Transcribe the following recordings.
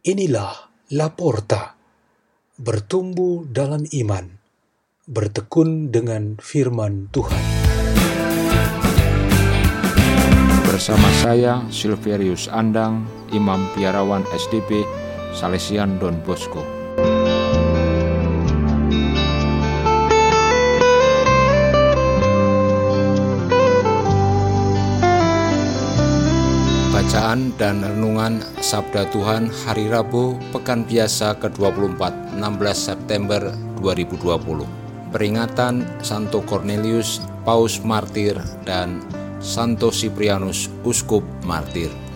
Inilah Laporta, bertumbuh dalam iman, bertekun dengan firman Tuhan. Bersama saya Silverius Andang, Imam Piarawan SDP, Salesian Don Bosco. Bacaan dan Renungan Sabda Tuhan Hari Rabu Pekan Biasa ke-24 16 September 2020 Peringatan Santo Cornelius Paus Martir dan Santo Siprianus Uskup Martir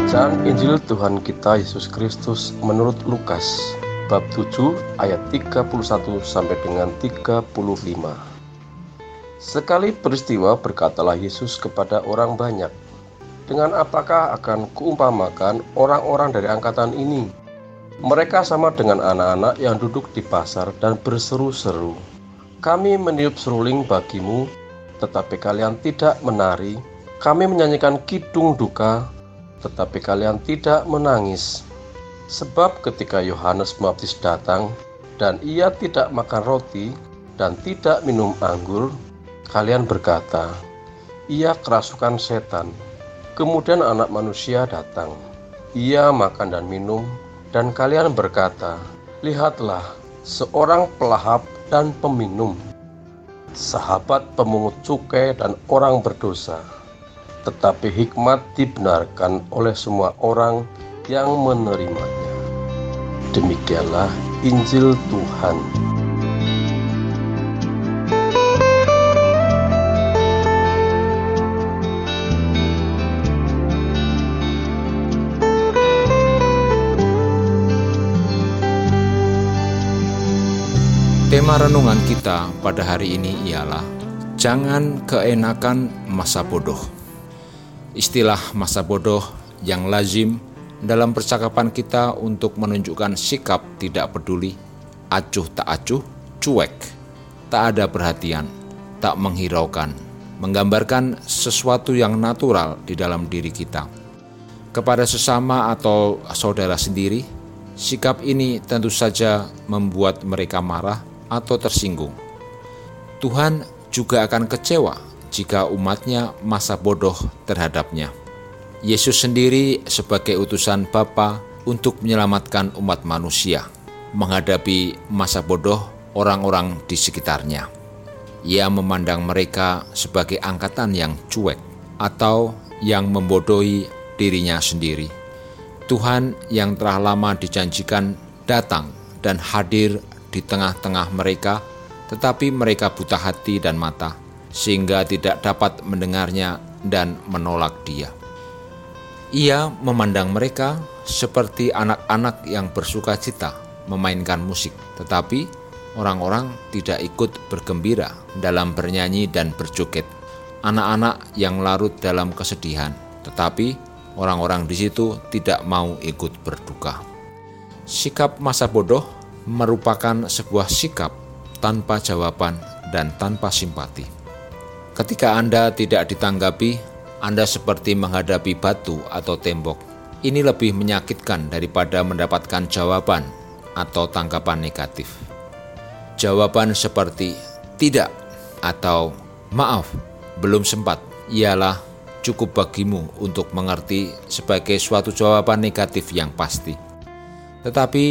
Pembacaan Injil Tuhan kita Yesus Kristus menurut Lukas bab 7 ayat 31 sampai dengan 35. Sekali peristiwa berkatalah Yesus kepada orang banyak, "Dengan apakah akan kuumpamakan orang-orang dari angkatan ini? Mereka sama dengan anak-anak yang duduk di pasar dan berseru-seru, 'Kami meniup seruling bagimu, tetapi kalian tidak menari. Kami menyanyikan kidung duka, tetapi kalian tidak menangis. Sebab ketika Yohanes Pembaptis datang dan ia tidak makan roti dan tidak minum anggur, kalian berkata, ia kerasukan setan. Kemudian anak manusia datang. Ia makan dan minum, dan kalian berkata, Lihatlah, seorang pelahap dan peminum, sahabat pemungut cukai dan orang berdosa tetapi hikmat dibenarkan oleh semua orang yang menerimanya. Demikianlah Injil Tuhan. Tema renungan kita pada hari ini ialah Jangan keenakan masa bodoh. Istilah masa bodoh yang lazim dalam percakapan kita untuk menunjukkan sikap tidak peduli, acuh tak acuh, cuek, tak ada perhatian, tak menghiraukan, menggambarkan sesuatu yang natural di dalam diri kita. Kepada sesama atau saudara sendiri, sikap ini tentu saja membuat mereka marah atau tersinggung. Tuhan juga akan kecewa jika umatnya masa bodoh terhadapnya. Yesus sendiri sebagai utusan Bapa untuk menyelamatkan umat manusia menghadapi masa bodoh orang-orang di sekitarnya. Ia memandang mereka sebagai angkatan yang cuek atau yang membodohi dirinya sendiri. Tuhan yang telah lama dijanjikan datang dan hadir di tengah-tengah mereka, tetapi mereka buta hati dan mata sehingga tidak dapat mendengarnya dan menolak dia. Ia memandang mereka seperti anak-anak yang bersuka cita memainkan musik, tetapi orang-orang tidak ikut bergembira dalam bernyanyi dan berjoget. Anak-anak yang larut dalam kesedihan, tetapi orang-orang di situ tidak mau ikut berduka. Sikap masa bodoh merupakan sebuah sikap tanpa jawaban dan tanpa simpati. Ketika Anda tidak ditanggapi, Anda seperti menghadapi batu atau tembok. Ini lebih menyakitkan daripada mendapatkan jawaban atau tanggapan negatif. Jawaban seperti tidak atau maaf, belum sempat ialah cukup bagimu untuk mengerti sebagai suatu jawaban negatif yang pasti. Tetapi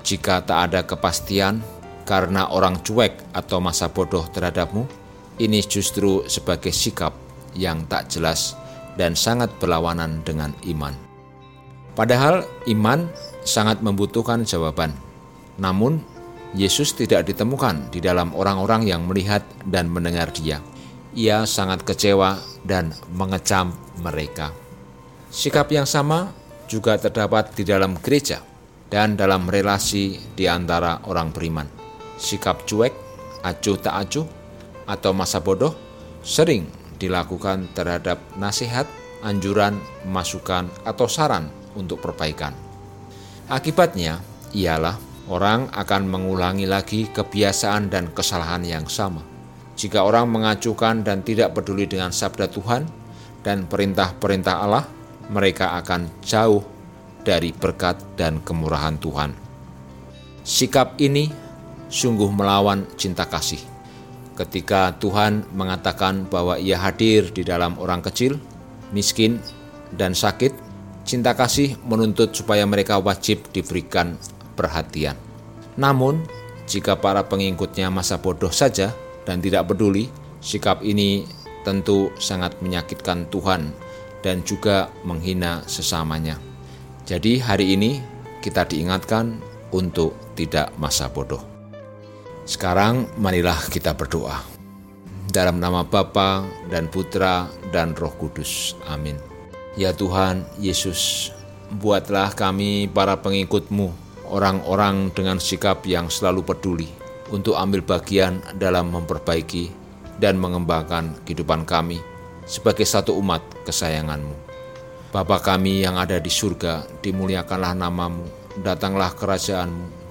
jika tak ada kepastian karena orang cuek atau masa bodoh terhadapmu, ini justru sebagai sikap yang tak jelas dan sangat berlawanan dengan iman. Padahal iman sangat membutuhkan jawaban. Namun, Yesus tidak ditemukan di dalam orang-orang yang melihat dan mendengar Dia. Ia sangat kecewa dan mengecam mereka. Sikap yang sama juga terdapat di dalam gereja dan dalam relasi di antara orang beriman. Sikap cuek, acuh tak acuh, atau masa bodoh sering dilakukan terhadap nasihat, anjuran, masukan, atau saran untuk perbaikan. Akibatnya ialah orang akan mengulangi lagi kebiasaan dan kesalahan yang sama. Jika orang mengacuhkan dan tidak peduli dengan sabda Tuhan dan perintah-perintah Allah, mereka akan jauh dari berkat dan kemurahan Tuhan. Sikap ini sungguh melawan cinta kasih. Ketika Tuhan mengatakan bahwa Ia hadir di dalam orang kecil, miskin, dan sakit, cinta kasih menuntut supaya mereka wajib diberikan perhatian. Namun, jika para pengikutnya masa bodoh saja dan tidak peduli, sikap ini tentu sangat menyakitkan Tuhan dan juga menghina sesamanya. Jadi, hari ini kita diingatkan untuk tidak masa bodoh. Sekarang, marilah kita berdoa. Dalam nama Bapa dan Putra dan Roh Kudus. Amin. Ya Tuhan Yesus, buatlah kami para pengikutmu orang-orang dengan sikap yang selalu peduli untuk ambil bagian dalam memperbaiki dan mengembangkan kehidupan kami sebagai satu umat kesayanganmu. Bapa kami yang ada di surga, dimuliakanlah namamu, datanglah kerajaanmu,